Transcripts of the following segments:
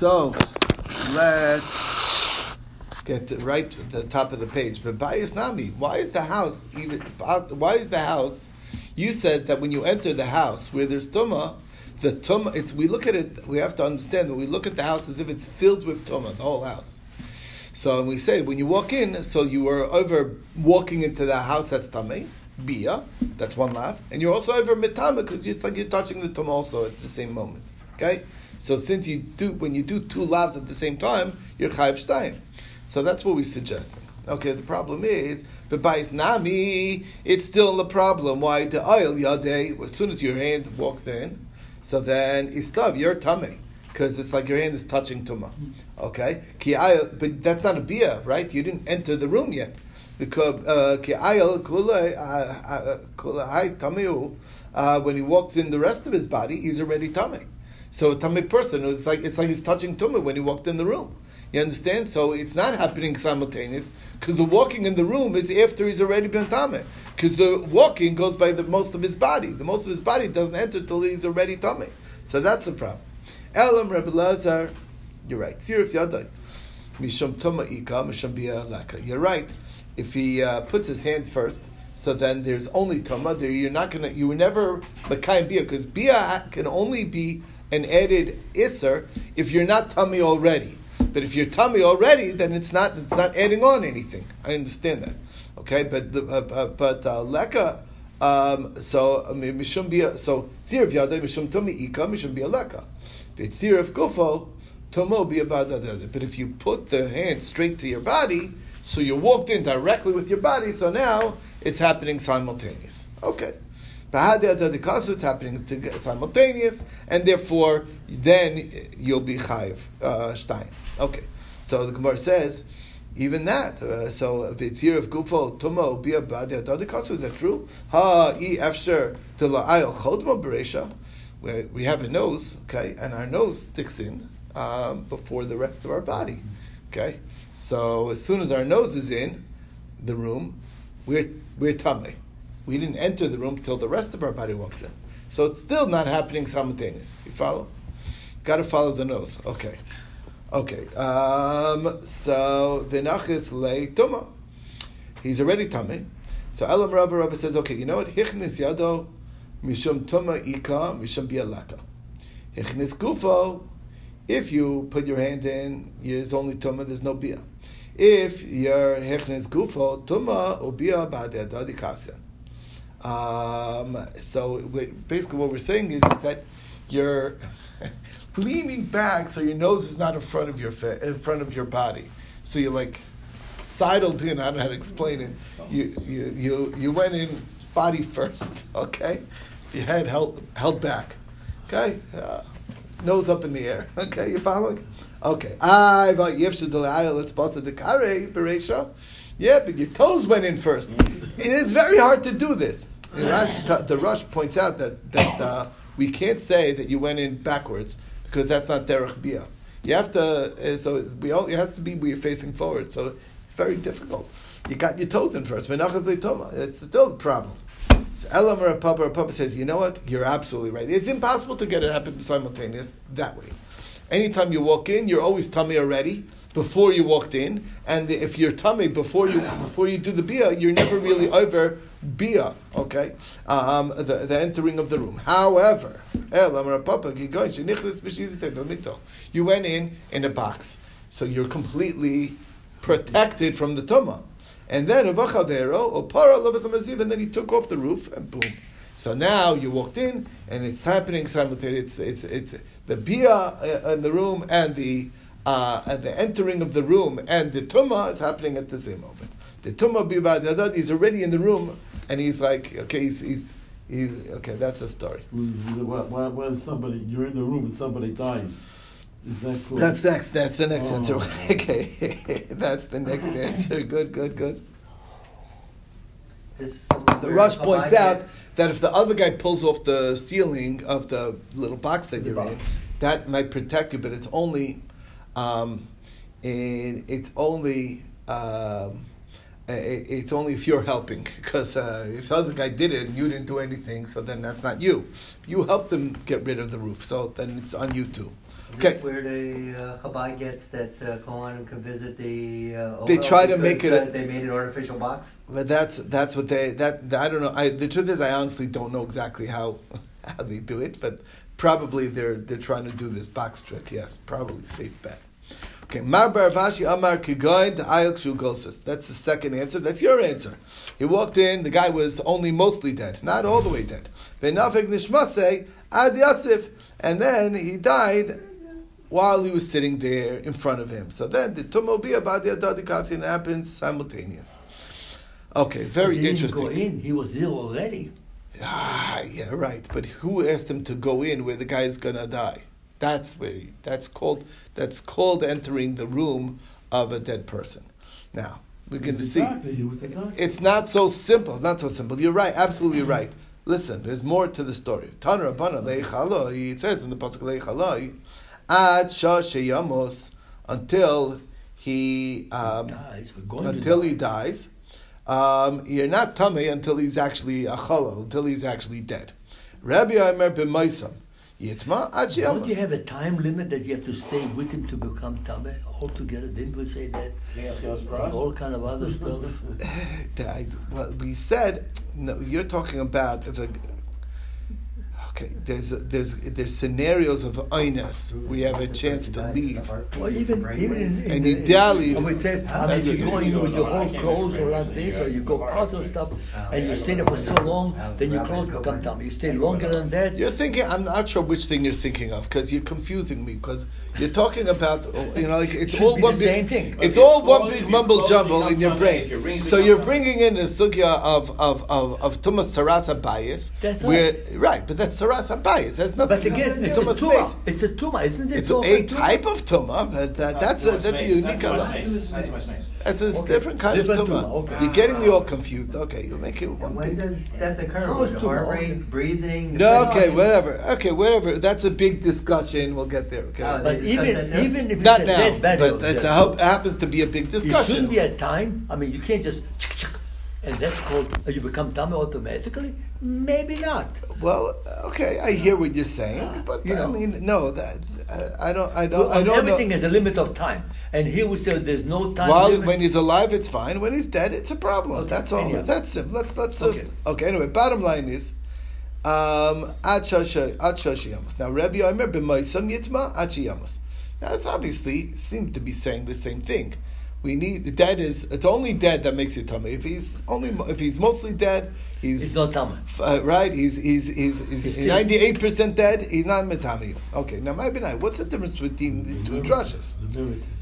So let's get right to the top of the page. But Bayis Nami, why is the house even? Why is the house? You said that when you enter the house where there's tuma, the tuma. It's we look at it. We have to understand that we look at the house as if it's filled with tuma, the whole house. So we say when you walk in, so you are over walking into the house that's tamei, bia, that's one lap, and you're also over mitama because it's like you're touching the tuma also at the same moment. Okay, so since you do when you do two lavs at the same time, you're chayiv shtayim. So that's what we suggesting. Okay, the problem is, but by nami, it's still a problem. Why the oil yadeh? As soon as your hand walks in, so then istav you're tummy because it's like your hand is touching tuma. Okay, but that's not a bia, right? You didn't enter the room yet. Because uh, uh, uh, when he walks in the rest of his body, he's already tummy. So a tummy person, it's like it's like he's touching tummy when he walked in the room. You understand? So it's not happening simultaneous because the walking in the room is after he's already been tameh. Because the walking goes by the most of his body. The most of his body doesn't enter till he's already tameh. So that's the problem. Elam Rebbe Lazar, you're right. Sirif Yadai. Mishum Tuma Ika, Mishum Bia Laka. You're right. If he uh, puts his hand first, so then there's only Tuma. There, you're not gonna, you never Makayim Bia, because Bia can only be an added Isser if you're not Tummy already. But if you're tummy already, then it's not it's not adding on anything. I understand that. Okay, but the, uh, uh, but uh, leka. Um, so mishum bia so tzir of yada mishum tumi ika mishum bia leka. But tzir of gufo tomo bia But if you put the hand straight to your body, so you walked in directly with your body, so now it's happening simultaneous. Okay. It's happening simultaneous, and therefore then you'll be chayiv uh, stein. Okay, so the Gemara says even that. Uh, so v'tzir of gufo tumo bia b'adei adadikasu. Is that true? Ha e efsher to la'ayel chodma beresha. Where we have a nose, okay, and our nose sticks in um, before the rest of our body. Okay, so as soon as our nose is in the room, we're we're tummy. We didn't enter the room till the rest of our body walks in. So it's still not happening simultaneously. You follow? Got to follow the nose. Okay. Okay. Um, so v'nachis le tuma. He's already tummy. So Elam Rava Rava says, okay, you know what? Hichnis yado mishum tuma ika mishum bialaka. Hichnis gufo. If you put your hand in, there's only tuma. There's no bia. If your hichnis gufo tuma ubia ba'adeh kasya. Um, so basically, what we're saying is, is that you're leaning back so your nose is not in front of your fa- in front of your body. So you're like sidled in. I don't know how to explain it. You you you, you went in body first. Okay, your head held held back. Okay, uh, nose up in the air. Okay, you following? Okay. I about let's pass the kare beresha. Yeah, but your toes went in first. It is very hard to do this. The Rosh points out that that uh, we can't say that you went in backwards because that's not derech bia. You have to, uh, so we all, you have to be you're facing forward. So it's very difficult. You got your toes in first. It's still the problem. So Elam or Papa or Papa says, you know what? You're absolutely right. It's impossible to get it happen simultaneous that way. Anytime you walk in, you're always tummy already before you walked in, and if you're tummy before you before you do the bia, you're never really over bia. Okay, um, the, the entering of the room. However, you went in in a box, so you're completely protected from the tuma. And then and then he took off the roof and boom. So now you walked in and it's happening simultaneously. It's it's it's the bia uh, in the room and the uh, the entering of the room and the tumah is happening at the same moment. The tumah bibad he's already in the room and he's like, okay, he's, he's, he's okay. That's a story. When, when somebody you're in the room and somebody dies. Is that cool? That's next. That's the next oh. answer. okay, that's the next answer. Good, good, good. The Rosh points out that if the other guy pulls off the ceiling of the little box that you're in, that might protect you, but it's only um, and it's only um, it's only if you're helping because uh, if the other guy did it and you didn't do anything, so then that's not you. You helped them get rid of the roof, so then it's on you too. Okay. Where the uh, Chabad gets that uh, Kohanim can visit the. Uh, They try to make it uh, a- they made an artificial box. But that's that's what they that, that- I don't know. I, the truth is, I honestly don't know exactly how how they do it, but probably they're they're trying to do this box trick. Yes, probably safe bet. Okay, Mar Baravashi Amar Kigoin to Ayel Kshu Gosis. That's the second answer. That's your answer. He walked in. The guy was only mostly dead, not all the way dead. Benafik Nishmase Ad Yasif, and then he died while he was sitting there in front of him. So then the Tumobia Badi Adadikasi happens simultaneous. Okay, very He didn't interesting. Go in. He was there already. Ah, yeah, right. But who asked him to go in where the guy's gonna die? That's where he, that's called that's called entering the room of a dead person. Now we're going to see. doctor, He was a doctor. It's not so simple. It's not so simple. You're right. Absolutely right. Listen, there's more to the story. Tanur Rabbana leichaloi. It says in the pasuk leichaloi, ad until he um, Dies. We're going to until he dies. Um, you're not tummy until he's actually a chalal, until he's actually dead. Rabbi Omer b'maisam yitma ad Don't you sheyamos. have a time limit that you have to stay with him to become Tameh altogether? Didn't we say that? And all kind of other stuff. I, well, we said no. You're talking about if a okay. There's there's there's scenarios of where you have a chance to leave. Or even even in, in, And in, ideally- I would say, I mean, That's if what you you go do. with your whole clothes or like this, or you go out or stuff, and you stay there for so long, then your clothes become Tameh. You stay longer than that. You're thinking. I'm not sure which thing you're thinking of because you're confusing me. Because you're talking about oh, you know like it's all be one big. thing. It's all one big mumble jumble in your brain. You So you you're bringing in the sugya of of of of Tumas Sarasa bias. That's where right, but that's Sarasa bias. That's nothing. But again, to it's a Tumas tumah. It's a tumah, isn't it? It's also a tumah? type of tumah, but that, that's a that's a unique. That's That's a Okay. different kind Different of tumah. tumah, okay. You're getting me all confused. Okay, you make it one And when big. does death occur? Close heart all. rate, breathing. No, okay, breathing? whatever. Okay, whatever. That's a big discussion. We'll get there. Okay. Oh, But They even even if it's Not a now, dead but that's there- a, hope- happens to be a big It discussion. shouldn't be a time. I mean, you can't just and that's called uh, you become tummy automatically. Maybe not. Well, okay, I hear what you're saying, but You I know. mean, no, that I, I don't, I don't, Well, I don't everything know. has a limit of time, and here we say there's no time While limit. when he's alive, it's fine. When he's dead, it's a problem. Okay, That's all. anyhow. That's simple. Let's let's just Okay. okay. Anyway, bottom line is, um, ad shashi ad shashi. Now, Rabbi Omer b'maisam yitma ad yamas. Now, that's obviously seems to be saying the same thing. We need the dead is it's only dead that makes you tummy. If he's only if he's mostly dead, he's it's not tummy. uh, right? He's he's he's, he's, He's ninety eight percent dead. He's not metami. Okay, now my benai. What's the difference between the two drushes?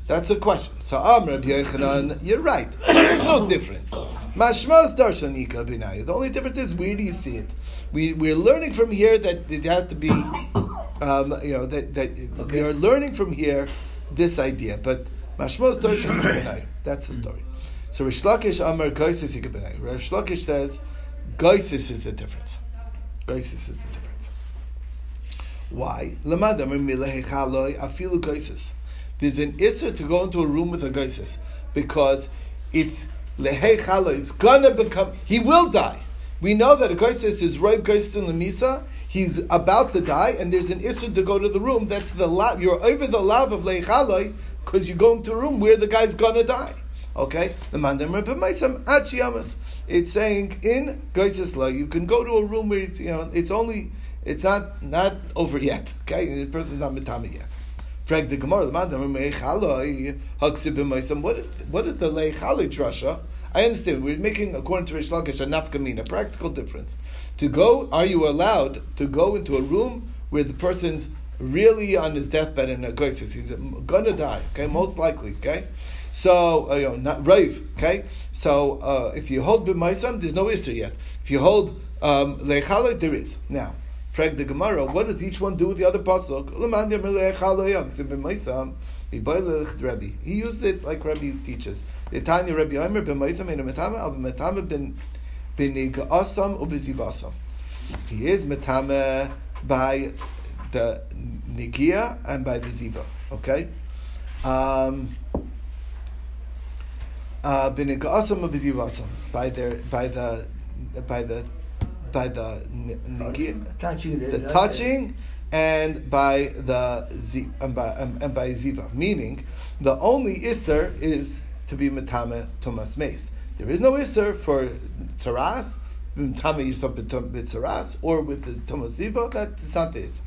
That's the question. So Amr Rabbi you're right. There's no difference. Mashmas darshanika benai. The only difference is where do you see it? We we're learning from here that it has to be, um, you know, that that we are learning from here this idea, but. That's the story. So Rish Lakish Amr Gaisis benai. Rish Lakish says, Gaisis is the difference. Gaisis is the difference. Why? Afilu gaisis. There's an issur to go into a room with a gaisis because it's lehechaloi. It's gonna become. He will die. We know that a gaisis is ripe gaisis in the misa. He's about to die, and there's an issur to go to the room. That's the lav. You're over the lav of lehechaloi because you're going to a room where the guy's gonna die. Okay, the mandam Maisam achiyamas. It's saying in gaisis law you can go to a room where it's, you know it's only it's not not over yet. Okay, the person's not mitami yet. Frag the Gemara, the man, what is what is the leichali drasha? I understand. We're making according to Rish Lakish a nafkamina, practical difference. To go, are you allowed to go into a room where the person's really on his deathbed in a goisis? He's gonna die. Okay, most likely. Okay. So, uh, you know, not rave, okay? So, uh, if you hold b'maisam, there's no isser yet. If you hold um, leichaloi, there is. Now, Frag the Gemara, what does each one do with the other pasuk? He used it like Rebbe teaches. The Tanya Rebbe Omer b'maisam in a metame, al metame ubizivasam. He is metame by the nigia and by the ziva. Okay. Um, uh, by their by the by the by the nigia, Touching the touching and by the Z, and by, and, and by Ziva. Meaning, the only Isser is to be Metame Tomas Mace. There is no Isser for Taras, Metame Yisop B'Tzaras, or with the Tomas Ziva, that's not the Isser.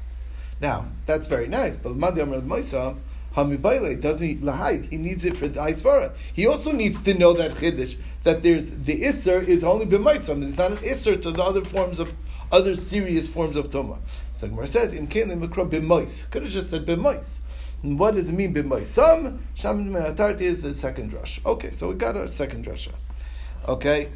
Now, that's very nice, but Madi Amr Moisa, doesn't he lahide? He needs it for the Aisvara. He also needs to know that Chiddush, that there's the Isser is only b'maisam. It's not an Isser to the other forms of other serious forms of Toma. So Gemara says, Im Kain Mikra b'mois. Could have just said b'mois. And what does it mean b'moisam? Shaman Menatarti is the second drush. Okay, so we got our second drasha. Okay.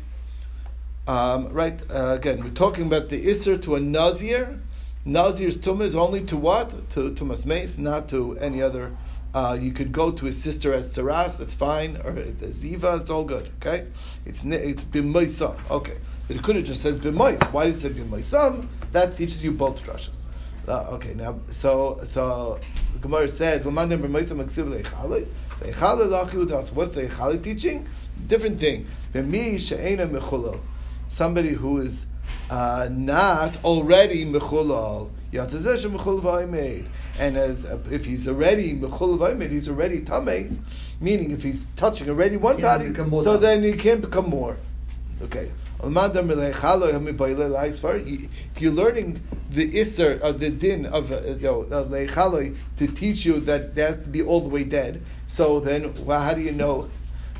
Um, right, uh, again, we're talking about the Isser to a Nazir. Nazir's tumah is only to what? To Tumas Mace, not to any other. Uh, you could go to his sister as Tzaras, that's fine, or Ziva, it's all good, okay? It's it's b'moisam, okay. But it could have just said b'mois. Why does it say b'moisam? That teaches you both drushes. Uh, okay, now, so, so, the Gemara says. What's the echalei teaching? Different thing. Somebody who is uh, not already mechulal. Yatazeh mechul v'aymed. And as uh, if he's already mechul v'aymed, he's already tamei. Meaning, if he's touching already one body, so then he can't become more. Okay. If you're learning the isser of the din of uh, know, of leichaloi to teach you that have to be all the way dead, so then well, how do you know?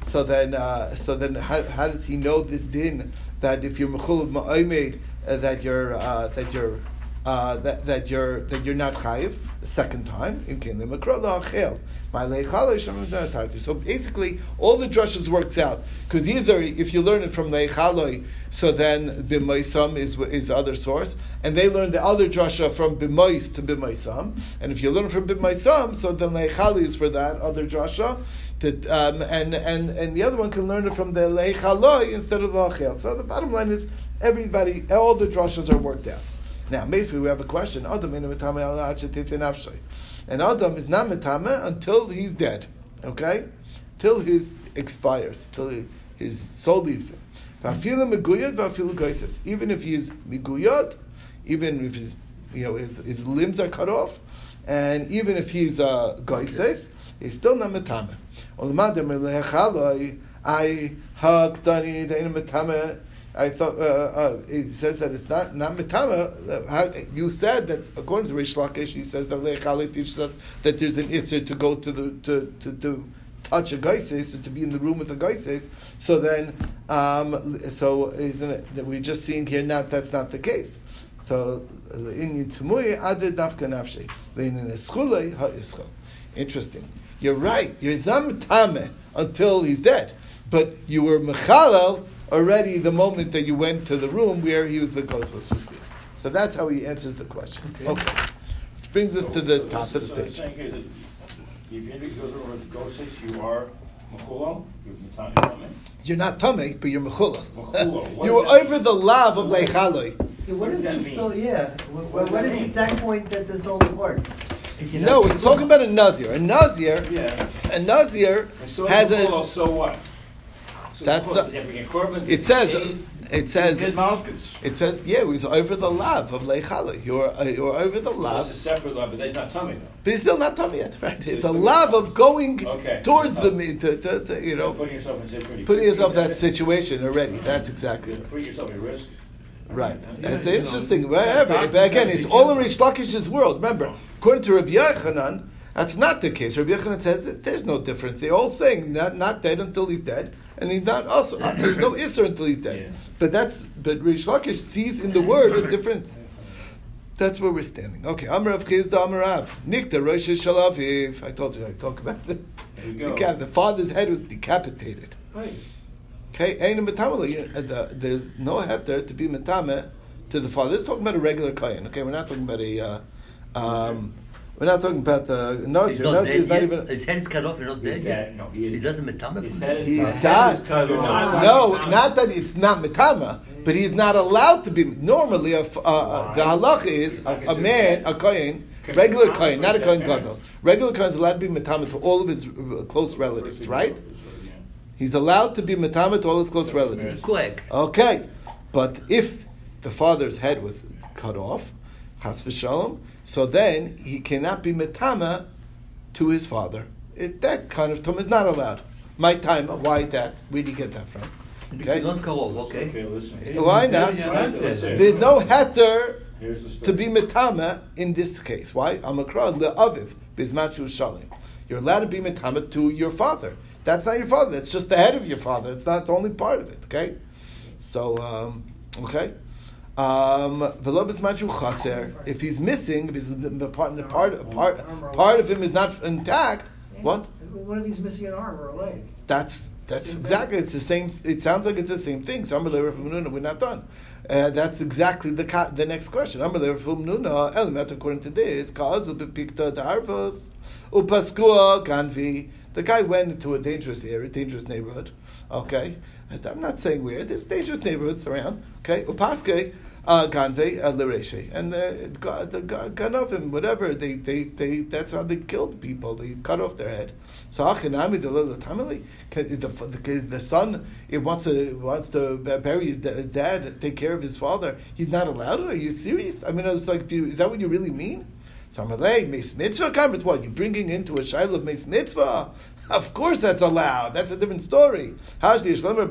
So then, uh, so then, how, how does he know this din that if you're mechul of ma'omed, uh, that you're uh, that you're uh, that, that you're that you're not chayiv the second time in kinlim dartarti. So basically, all the drushes works out because either if you learn it from leichaloi, so then b'moisam is is the other source, and they learn the other drasha from b'mois to b'moisam, and if you learn from b'moisam, so then leichaloi is for that other drasha. To, um, and, and, and the other one can learn it from the leichaloi instead of the achel. So the bottom line is everybody, all the drashas are worked out. Now, basically, we have a question. Adam. And Adam is not metame until he's dead. Okay, till he expires, till he, his soul leaves him. Even if he is meguyad, even if his you know his, his limbs are cut off, and even if he's uh, goises, he's still not metame. I metame. I thought uh, uh, it says that it's not not mitama. Uh, You said that according to Rish Lakish, he says that Le'echali teaches us that there's an isser to go to the to to, to touch a geises, to be in the room with a geises. So then, um, so isn't it that we're just seeing here now that's not the case. So in Tumui aded nafka nafshe leinin eschulei ha ischol. Interesting. You're right. You're zamtame until he's dead, but you were mechalel already the moment that you went to the room where he was the kosos was there. So that's how he answers the question. Okay. Which brings us to the So- top so- of the so page. saying here that If you go to Gosek, you are you're Matani You're not tame, but you're mechula. Mechula. You were over the lav of leichaloi. Yeah, what What is does that this mean? so, yeah, what, What does what that is the exact point that this all works? If you're No, not- it's talking about a nazir. A nazir, Yeah. a nazir And so has Mechulo, a. so what? So That's Mechulo, the- does he have to bring a korban? It says. Eight? It says. It says. Yeah, it was over the love of leichaloi. You were uh, you were over the So it's a separate law, but that's not tummy though. but he's still not tummy yet, right? It's a love of going Okay. towards the me to, to, to you know Putting yourself in putting yourself that situation already. That's exactly You're putting yourself at risk. Right. Yeah, That's interesting. But again, it's all in. Rish Lakish's world. Remember, according to Rabbi Yochanan, that's not the case. Rabbi Yochanan says that there's no difference. They're all saying not, not dead until he's dead, and he's not also. uh, there's no Isser until he's dead. Yeah. But that's but Rish Lakish sees in the word a difference. That's where we're standing. Okay, Amar of Chisda Amar Av. Nikta Rosh Shalaviv. I told you I talk about the, you go. the father's head was decapitated. Right. Okay, ain't a metame. uh, There's no heter to be metame to the father. This is talking about a regular kayan. Okay, we're not talking about a. Uh, um, we're not talking about the He's nazir. not Nazir is not yet. even. His head is cut off. He's not He's dead yet. dead. No, he is. He doesn't metame. His head is He's cut. died. cut off. No, not that it's not metama, but he's not allowed to be. Normally, a, f- uh, uh, the halacha is a, a man, a kohen, regular kohen, not a kohen gadol. Regular kohen is allowed to be metama to all of his uh, close relatives, right? He's allowed to be metama to all his close relatives. Quick. Okay, but if the father's head was cut off, Has v'shalom. So then he cannot be metama to his father. It, that kind of tum is not allowed. My time. Why that? Where do you get that from? Okay. Not karov, okay? Okay. Why not? There's no heter to be metama in this case. Why? Amakra le'aviv bismachu shalim. You're allowed to be metama to your father. That's not your father. That's just the head of your father. It's not the only part of it. Okay. So um, okay. Um, v'lo bismachu chaser. If he's missing, if he's the, part, the part, part, part of him is not intact. What? What if he's missing an arm or a leg? That's that's exactly. It's the same. It sounds like it's the same thing. So Amar from Nuna, we're not done. Uh, that's exactly the ca- the next question. Amar from Nuna, Elimet according to this, cause upikta darvos upaskua ganvi. The guy went into a dangerous area, dangerous neighborhood. Okay, and I'm not saying where. There's dangerous neighborhoods around. Okay, upaske. Uh, ganve uh, lereshe and the the whatever they, they they that's how they killed people they cut off their head so achinami the little the, the son it wants to wants to bury his dad take care of his father he's not allowed are you serious I mean it's like do is that what you really mean like, Mace Mitzvah comment what? You're bringing into a Shiloh of Mitzvah? Of course that's allowed. That's a different story. He's allowed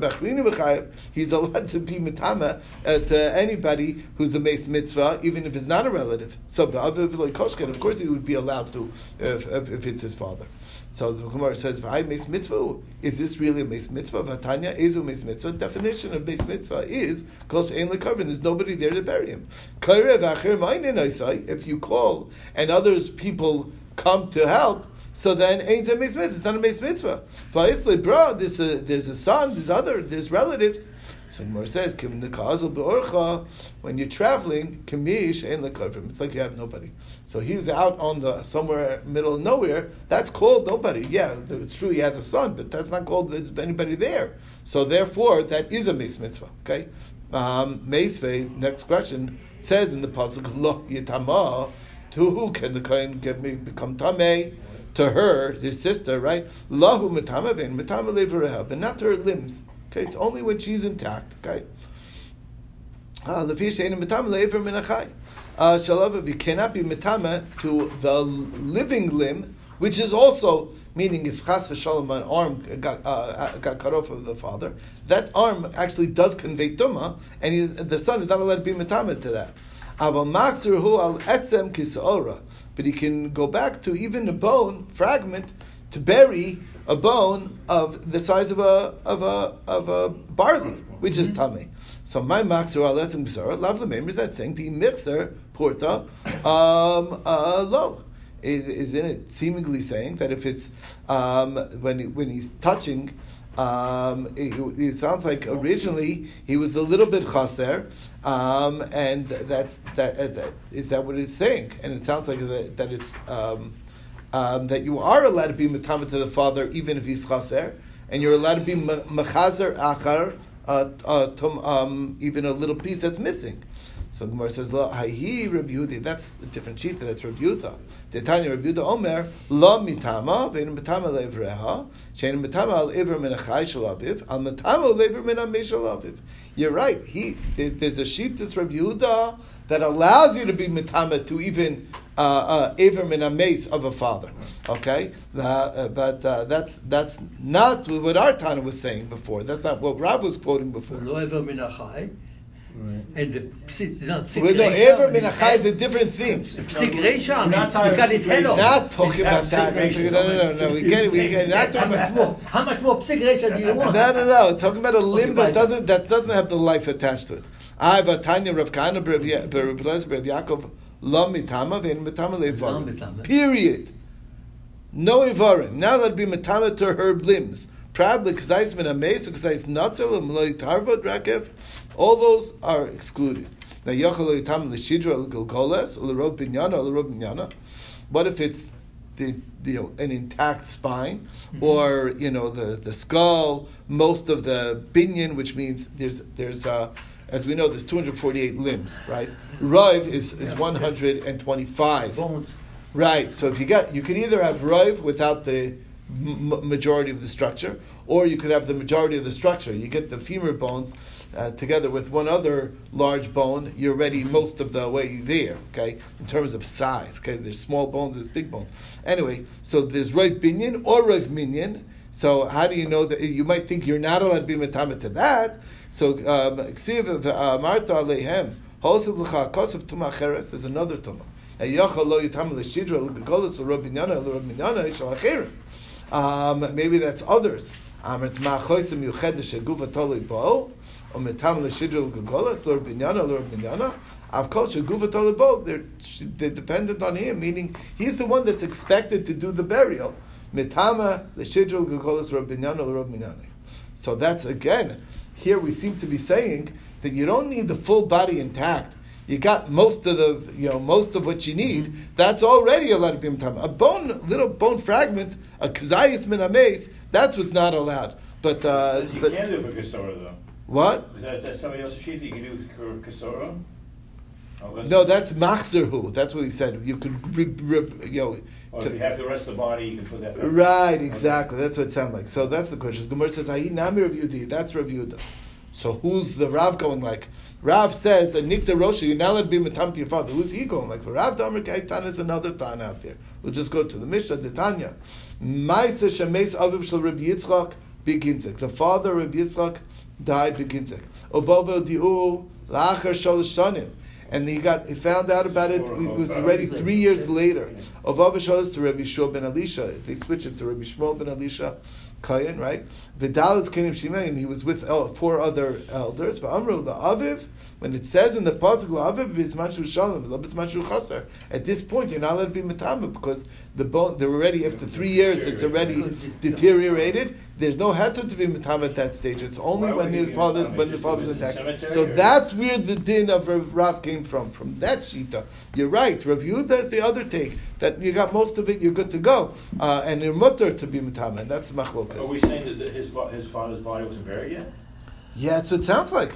to be mitama uh, to anybody who's a Mace Mitzvah, even if it's not a relative. So, of course he would be allowed to if, if it's his father. So the Gemara says, "V'hai meis mitzvah." Is this really a meis mitzvah? V'tanya ezu meis mitzvah. Definition of meis mitzvah is kol. There's nobody there to bury him. If you call and others people come to help. So then, ain't a meis mitzvah. It's not a meis mitzvah. Va'isle bra. There's a there's a son. There's other. There's relatives. So Gemara says, "Kim the kazel beorcha." When you're traveling, kamish and lekavrim. It's like you have nobody. So he's out on the somewhere middle of nowhere. That's called nobody. Yeah, it's true he has a son, but that's not called there's anybody there. So therefore, that is a meis mitzvah. Okay, um, meisve. Next question says in the pasuk lo yitama. To who can the kohen get me become tamei? To her, his sister, right? Lahu mitama vein mitama levareha, but not to her limbs. Okay, it's only when she's intact. Okay. Uh, achai. Uh, you cannot be mitama to the living limb, which is also meaning if chas v'shalom an arm got, uh, got cut off of the father, that arm actually does convey tuma, and he, the son is not allowed to be mitama to that. Aval maxur hu al etzem kisaora, but he can go back to even a bone fragment to bury a bone of the size of a of a of a barley, which is tummy. So my maxur al etzem kisaora lav lemeim is that saying the mixer porta um, uh, low is, is in it seemingly saying that if it's um, when when he's touching. Um, it, it, sounds like originally he was a little bit chaser, um, and that's that, uh, that is that what it's saying, and it sounds like that, that it's um, um, that you are allowed to be matama to the father even if he's chaser, and you're allowed to be mechazer achar uh, uh, um, even a little piece that's missing. So Gemara says, "La hayi Rabbi Yehuda." That's a different sheet. That's Rabbi Yehuda. The Tanya Rabbi Yehuda Omer la mitama vein mitama levreha shein mitama al iver min shalaviv al mitama lever min amei You're right. He there's a sheet that's Rabbi Yehuda that allows you to be mitama to even uh, uh, iver min ames of a father. Okay, uh, but uh, that's that's not what our Tana was saying before. That's not what Rab was quoting before. And the psik, not psik Well, no, Ever Menacha is a different thing. Psik Reisha, we got his head off. Not talking about that. No, no, no, no. We get it. We get it. Not talking about how much more psik Reisha do you want? No, no, no. Talking about a limb that doesn't that doesn't have the life attached to it. I have a Tanya Rav Kana Rav Yaakov Lo Mitama Vein Mitama Levarim. Period. No Ivarim. Now that'd be Mitama to her limbs. Proudly, because I've been amazed, because I've not so, and Tarvot Rakev. All those are excluded. Now yachal yitam l'shidra l'gilkoles l'rov binyana l'rov binyana. What if it's the, the an intact spine, or you know the, the skull, most of the binyan, which means there's there's uh, as we know there's 248 limbs, right? Rive is is 125. Bones. Right. So if you got, you can either have roiv without the m- majority of the structure, or you could have the majority of the structure. You get the femur bones uh, together with one other large bone, you're already most of the way there, okay, in terms of size. Okay, there's small bones, there's big bones. Anyway, so there's Rav Binyan or Rav Minyan. So how do you know that you might think you're not allowed to be metame to that? So um, uh, Marta Alehem, Hosef L'cha Kosef Tuma Cheres, there's another Tuma. Um, maybe that's others. Um, Ometam l'shidril gagolas lor binyana lor binyana. Of course, shaguva tolabo. They're they're dependent on him, meaning he's the one that's expected to do the burial. Mitama l'shidril gagolas lor binyana lor binyana. So that's again here we seem to be saying that you don't need the full body intact. You got most of the, you know, most of what you need. That's already allowed to be mitam. A bone, little bone fragment, a kazayis min that's what's not allowed. But uh, you but, can do it for though. What? Is that, is that somebody else's sheet you can do kasora? Oh, no, that's machzerhu. That's what he said. You could, rip, rip, you know. Oh, or if you have the rest of the body, you can put that. Back. Right, exactly. That's what it sounds like. So that's the question. Gemara says, "Ahi nami Rav Yudi." That's Rav. So who's the Rav going like? Rav says, "Nikta Rosha, you're not allowed to be matam to your father." Who's he going like? For Rav Damer Kaitan is another Tan out there. We'll just go to the Mishnah, the Tanya. Ma'isa shemes aviv shel Rabbi Yitzchak beginzik. The father of Rabbi Yitzchak died beginzik. And he got he found out about it. Uh, it was already three years later. Of Avashos to Rabbi Shua ben Elisha. They switched it to Rabbi Shmuel ben Elisha, Kayan, right? Vidalis Kenim Shimei, and he was with uh, four other elders. But Amru the Aviv. When it says in the pasuk Aviv bismashu shalom, bismashu chaser. At this point, you're not allowed to be metama because the bone they're already after three years. It's already deteriorated. There's no heter to be metama at that stage. It's only when the father when the father's attacked. So that's where the din of Rav, Rav came from. From that shita, you're right. Rav Yehuda is the other take that you got most of it. You're good to go, uh, and you're mutter to be metama. And that's machlokas. Are we saying that his his father's body wasn't buried yet? Yeah, that's what it sounds like.